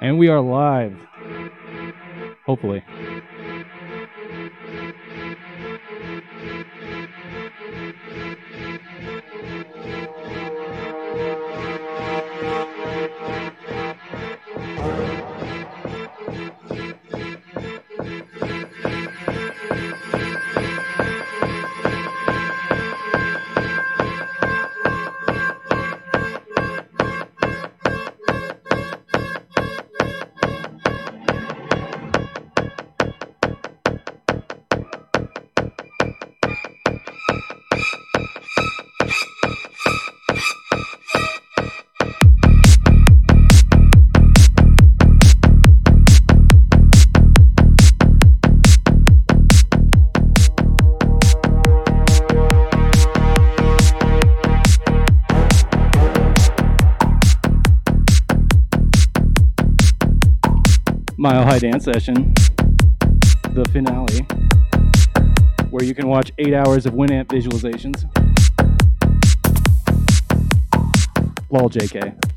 And we are live. Hopefully. Dance Session, the finale, where you can watch eight hours of Winamp visualizations. Lol, JK.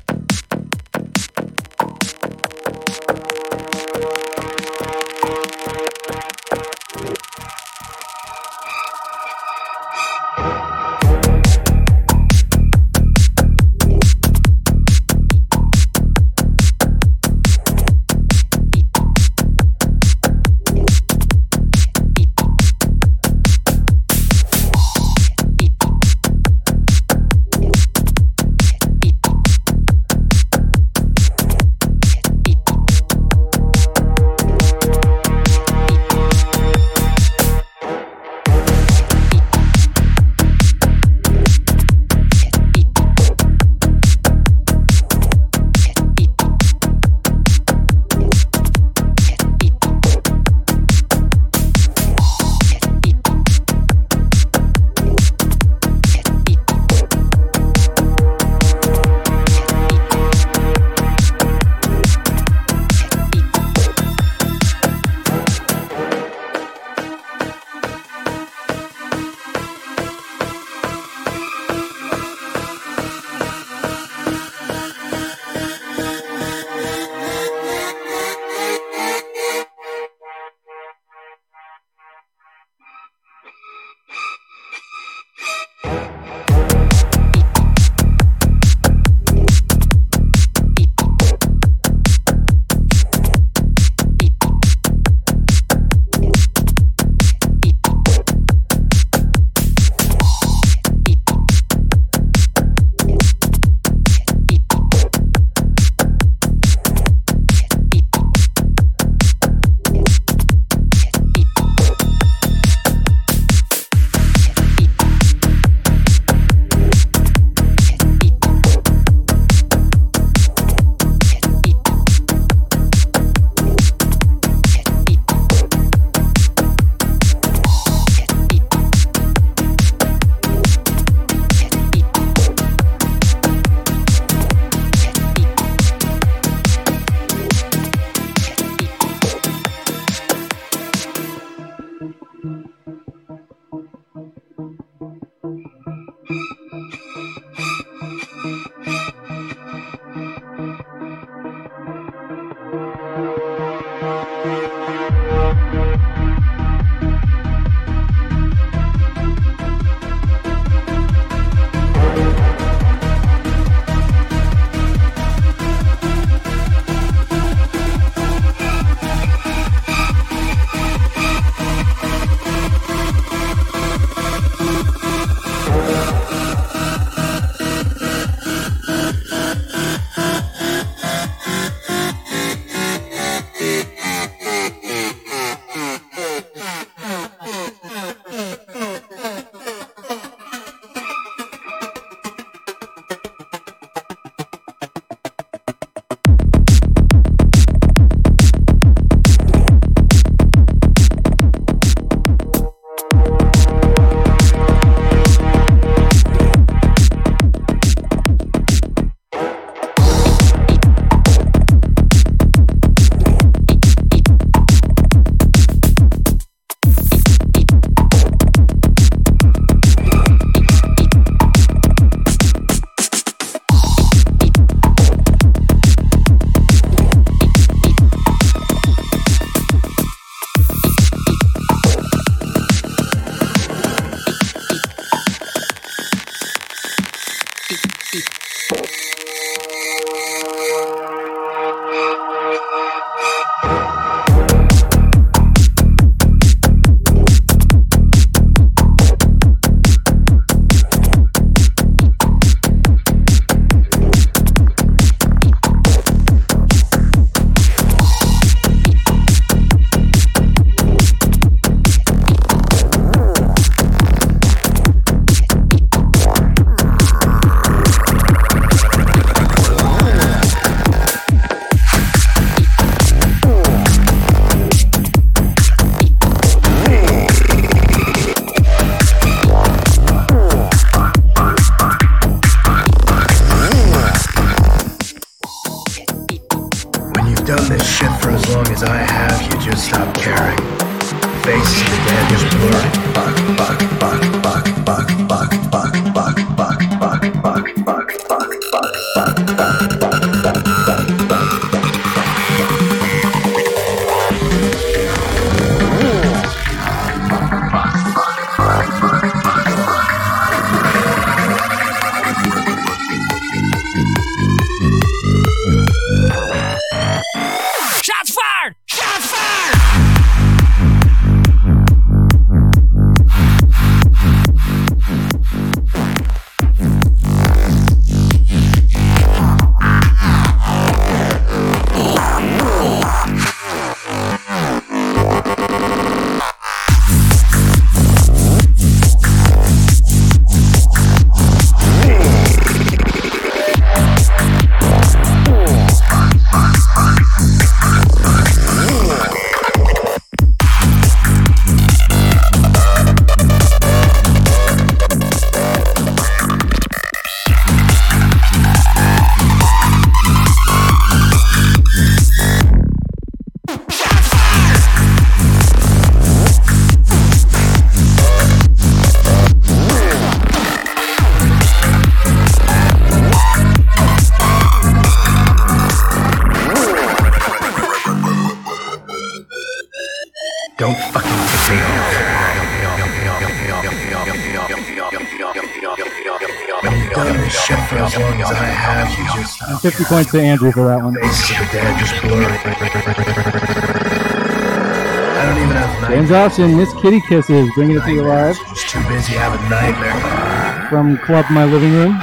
50 points to Andrew for that one. I don't even have James Austin, Miss Kitty Kisses, bringing it to you live. Just too busy having nightmare. From Club My Living Room.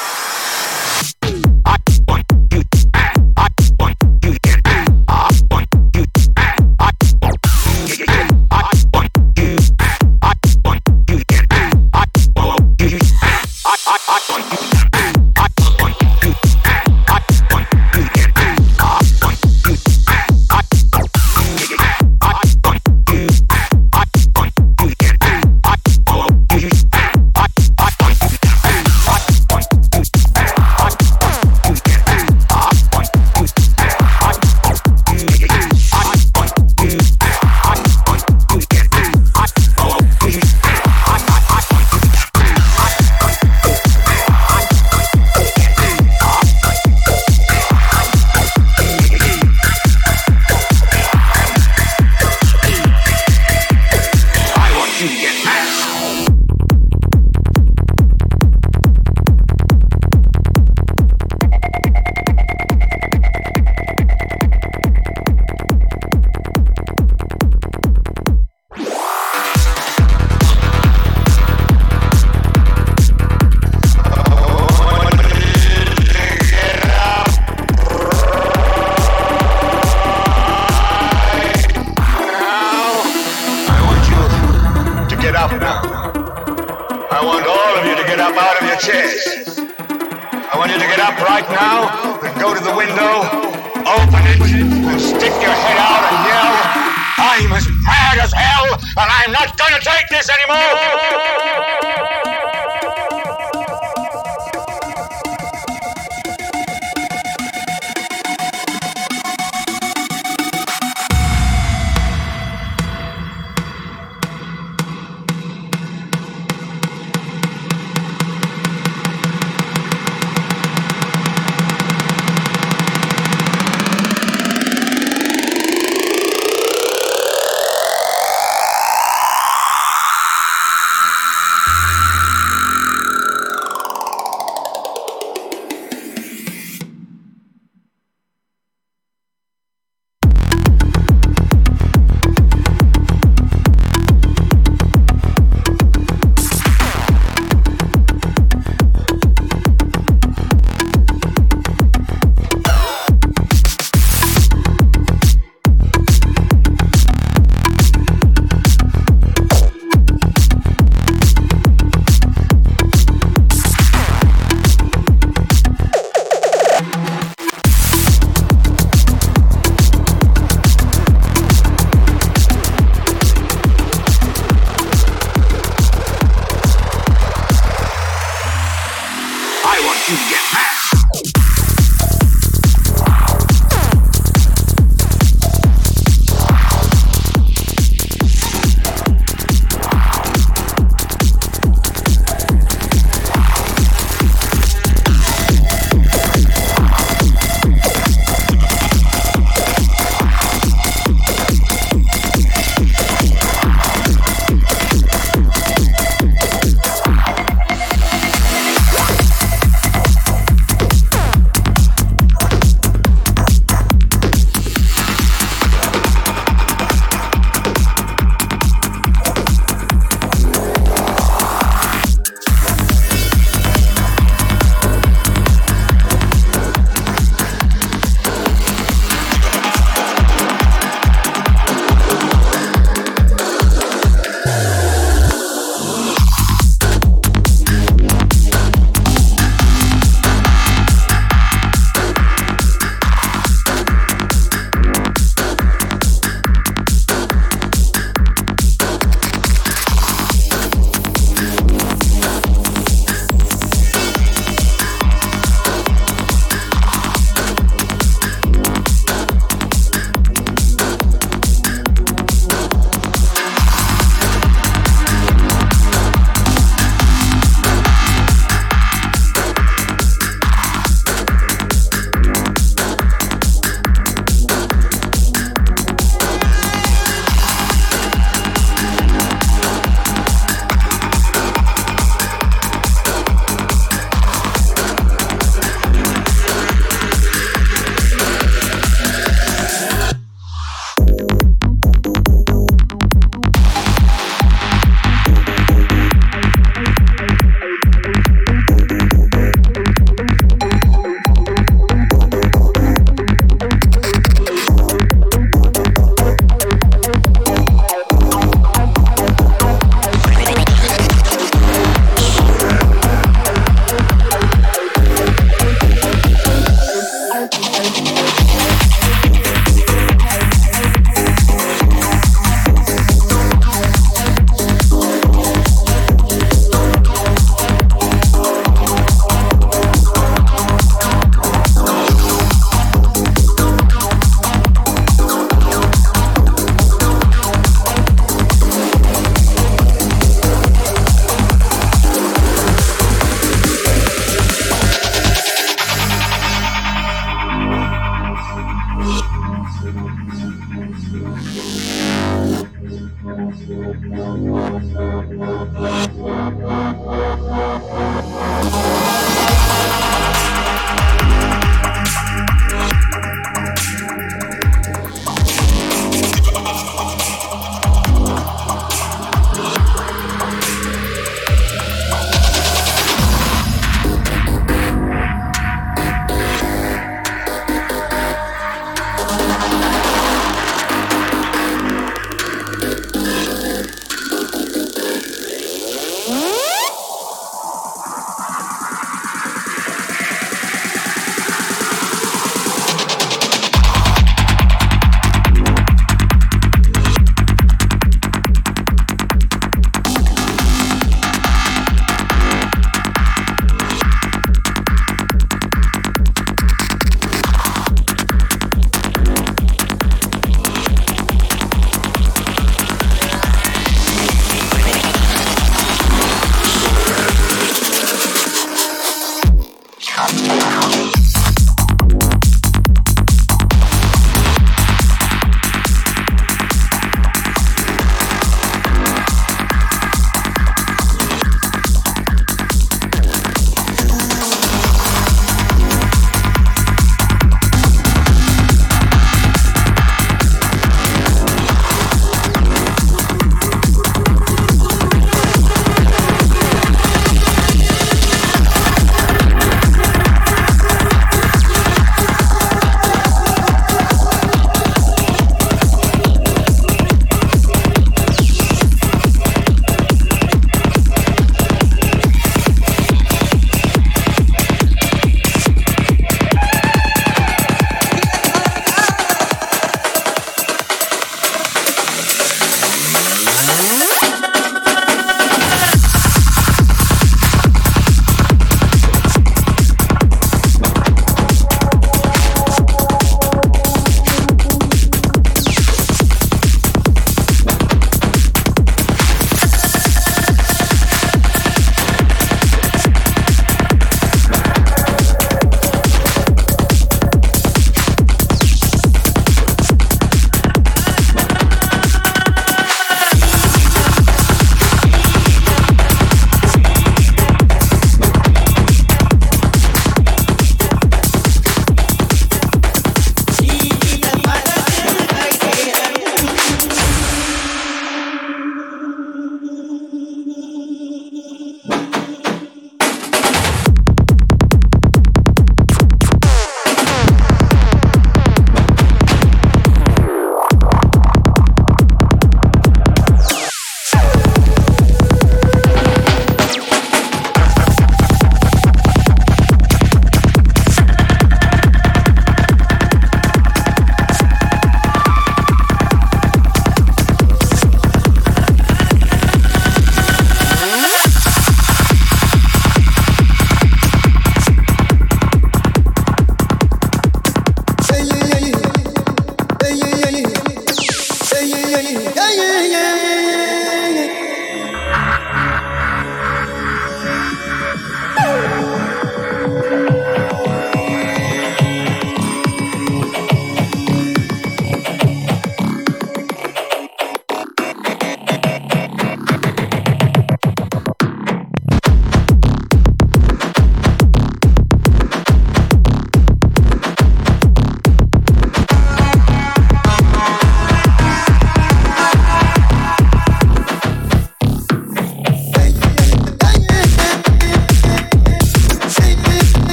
and I'm not going to take this anymore.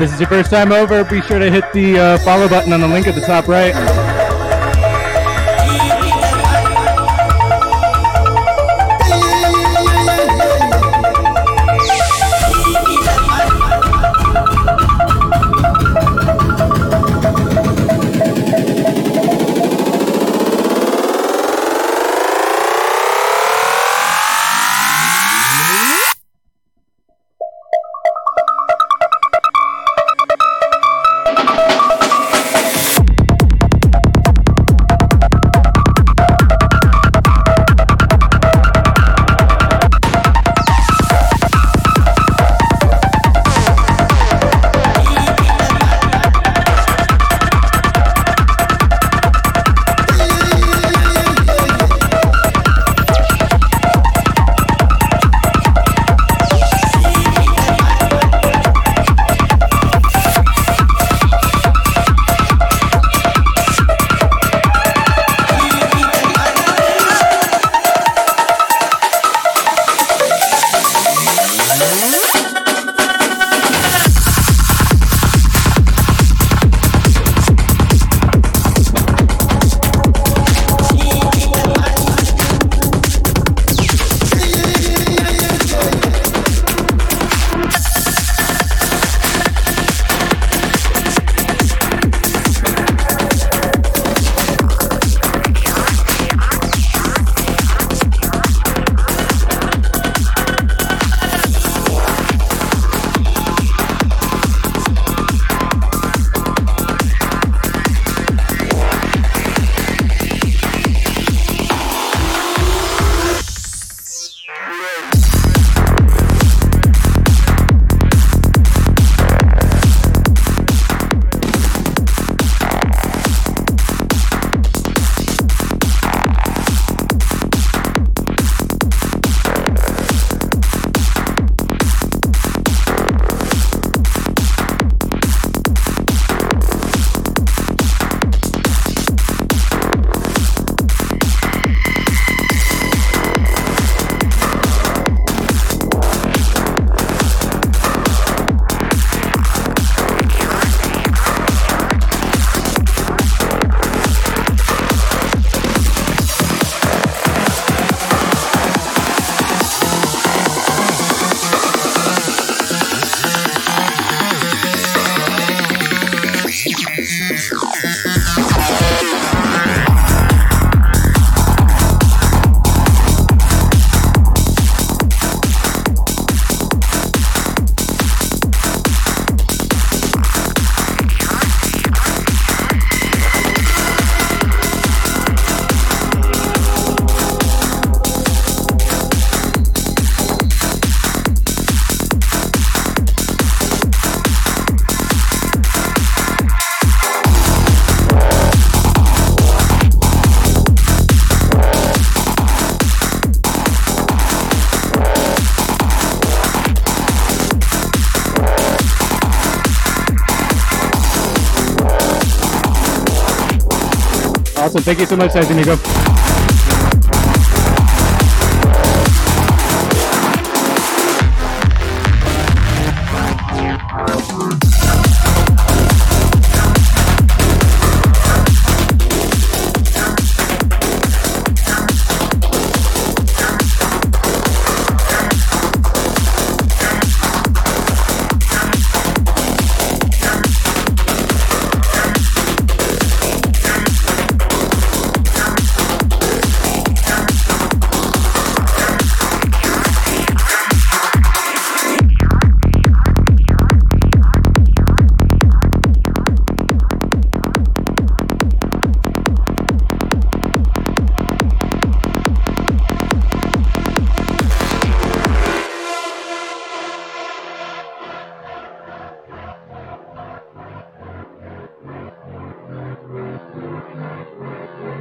This is your first time over. Be sure to hit the uh, follow button on the link at the top right. Awesome. Thank you so much, Size Amigo.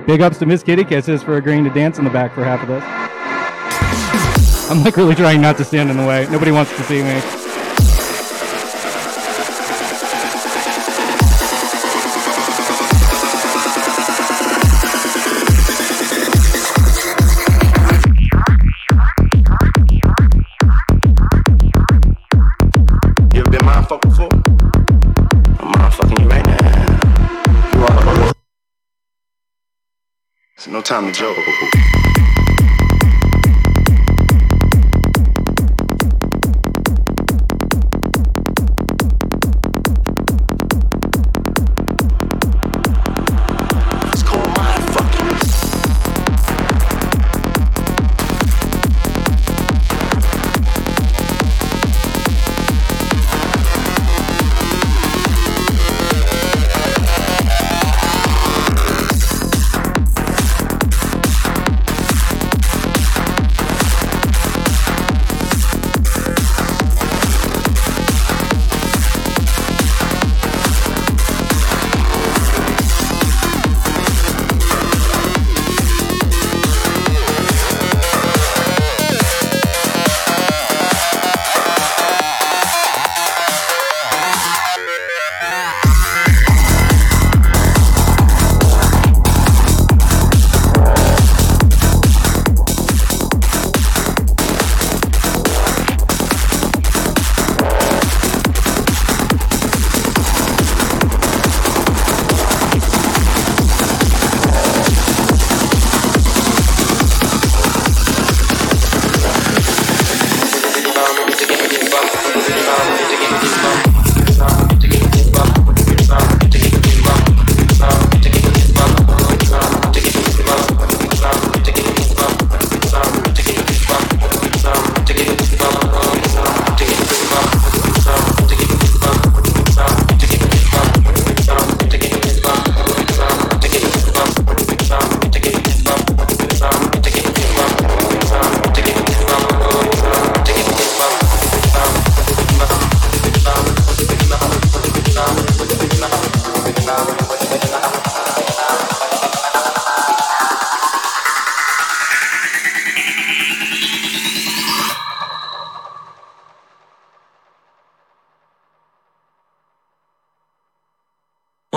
Big ups to Miss Kitty Kisses for agreeing to dance in the back for half of this. I'm like really trying not to stand in the way. Nobody wants to see me. It's no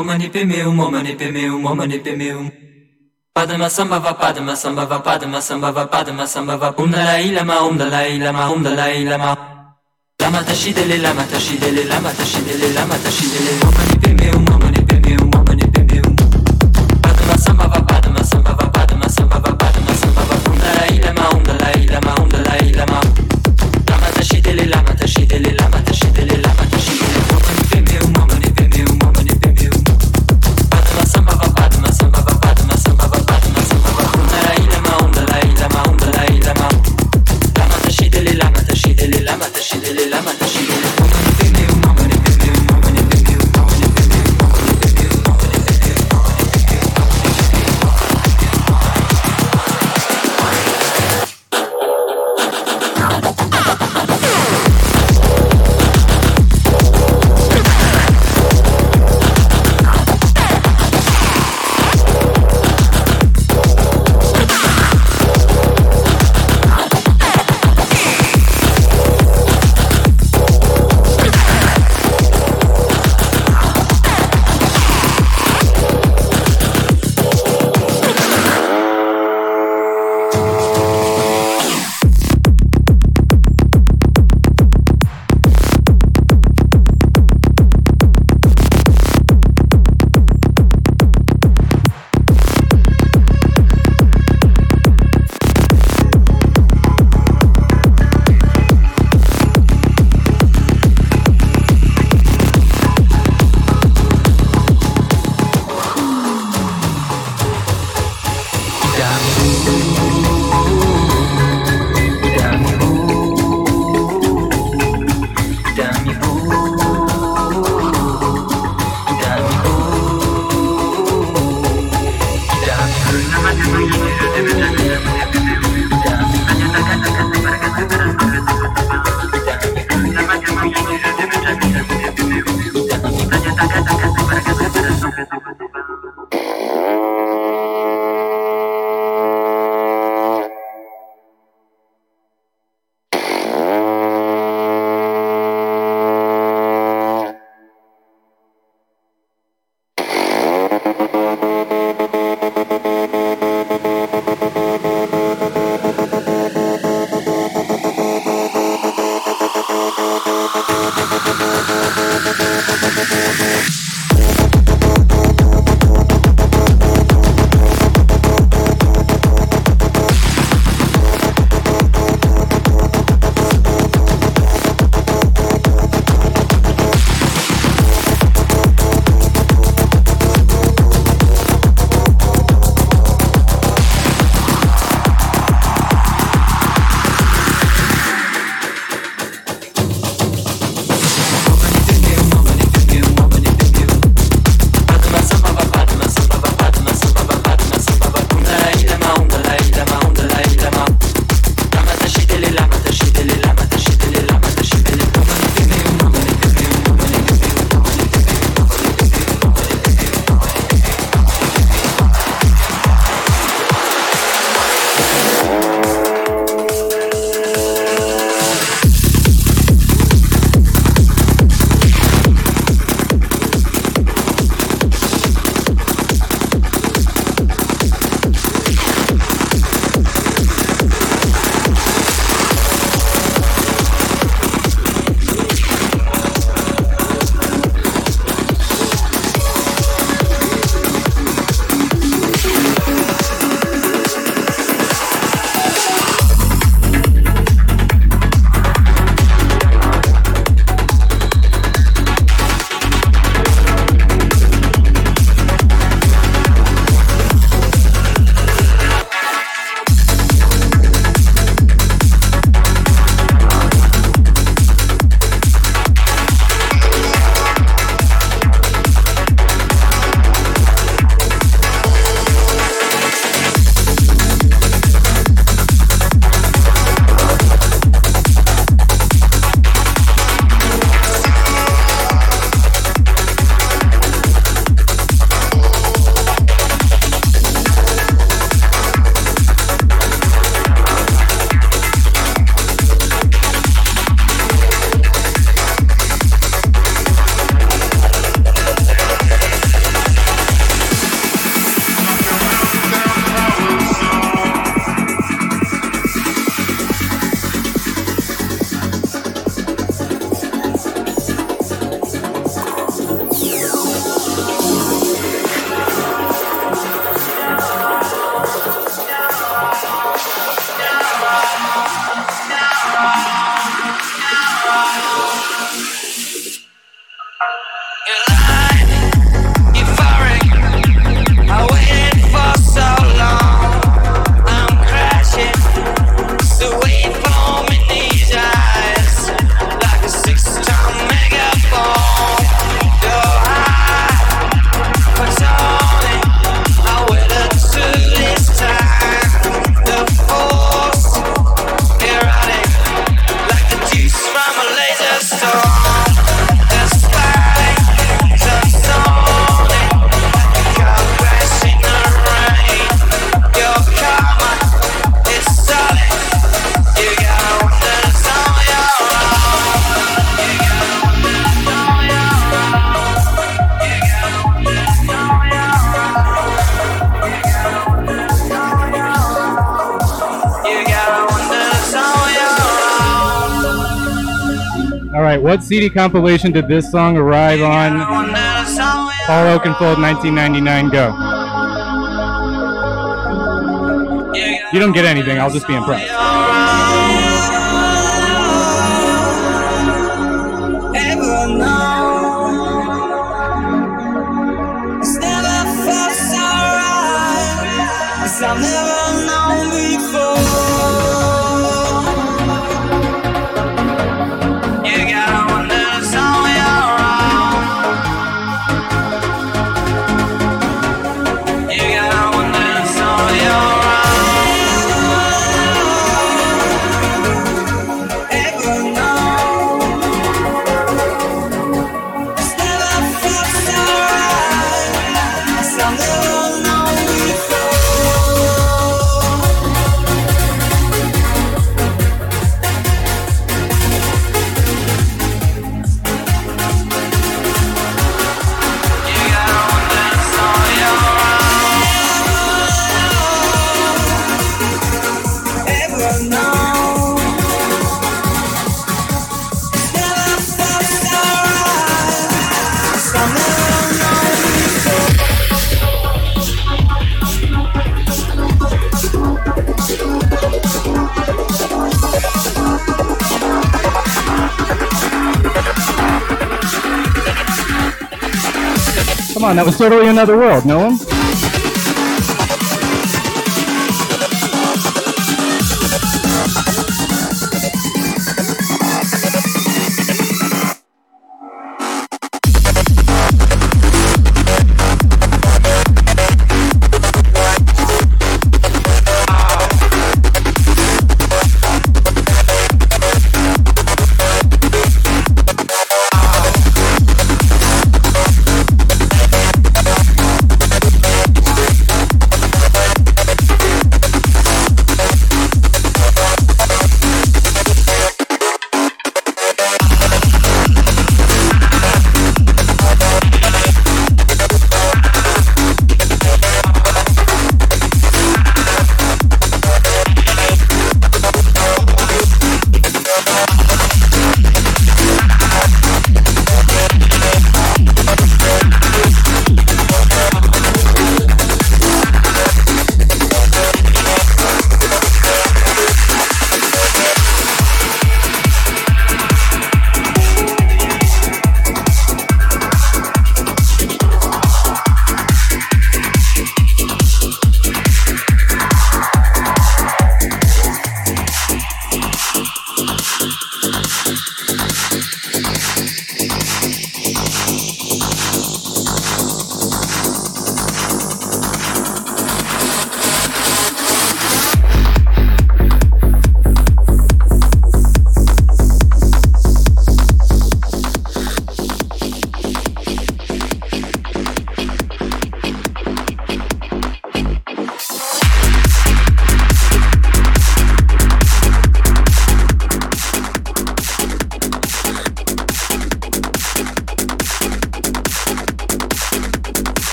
Omani pimeu, momani pimeu, momani pimeu. Padma sambhava, padma sambhava, padma sambhava, padma sambhava. Om dalai lama, om dalai lama, om dalai lama. Lama tashidele, lama tashidele, lama tashidele, lama tashidele. What CD compilation did this song arrive on? Paul Oakenfold, 1999, go. You don't get anything, I'll just be impressed. that was totally another world. No one?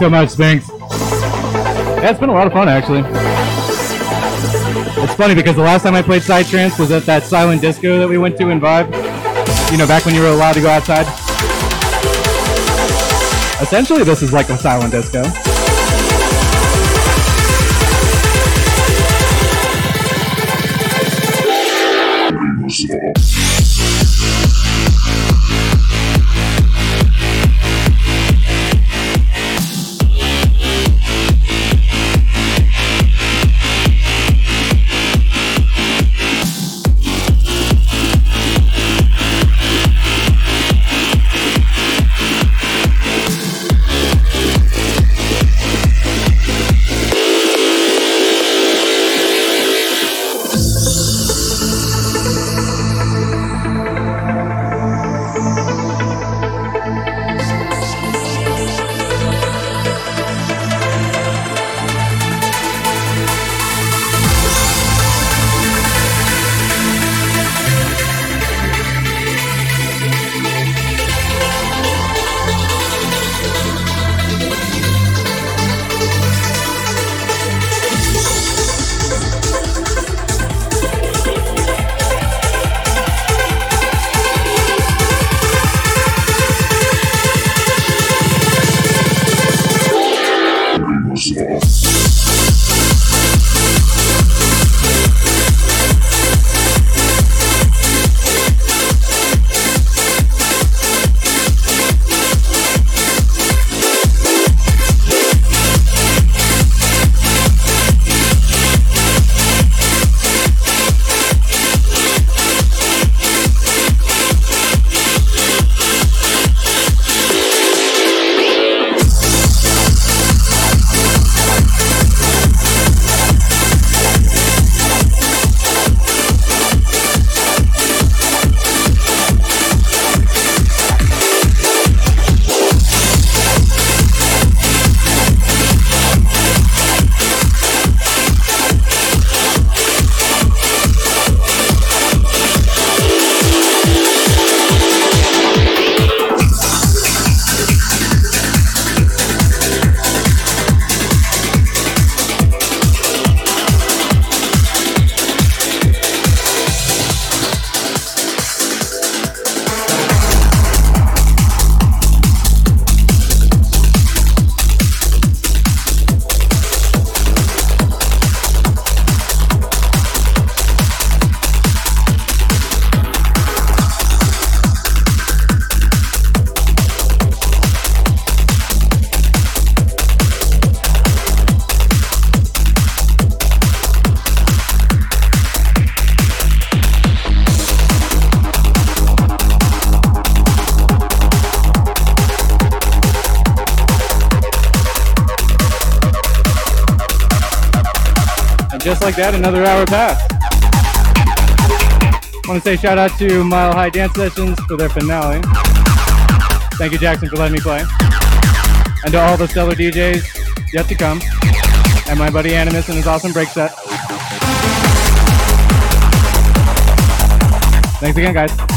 You so much, Spinks. Yeah, it's been a lot of fun actually. It's funny because the last time I played Psytrance was at that silent disco that we went to in Vibe. You know, back when you were allowed to go outside. Essentially, this is like a silent disco. Just like that, another hour passed. want to say shout out to Mile High Dance Sessions for their finale. Thank you, Jackson, for letting me play. And to all the stellar DJs yet to come. And my buddy Animus and his awesome break set. Thanks again, guys.